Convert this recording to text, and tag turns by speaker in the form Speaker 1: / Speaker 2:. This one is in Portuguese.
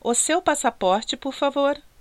Speaker 1: o seu passaporte por favor.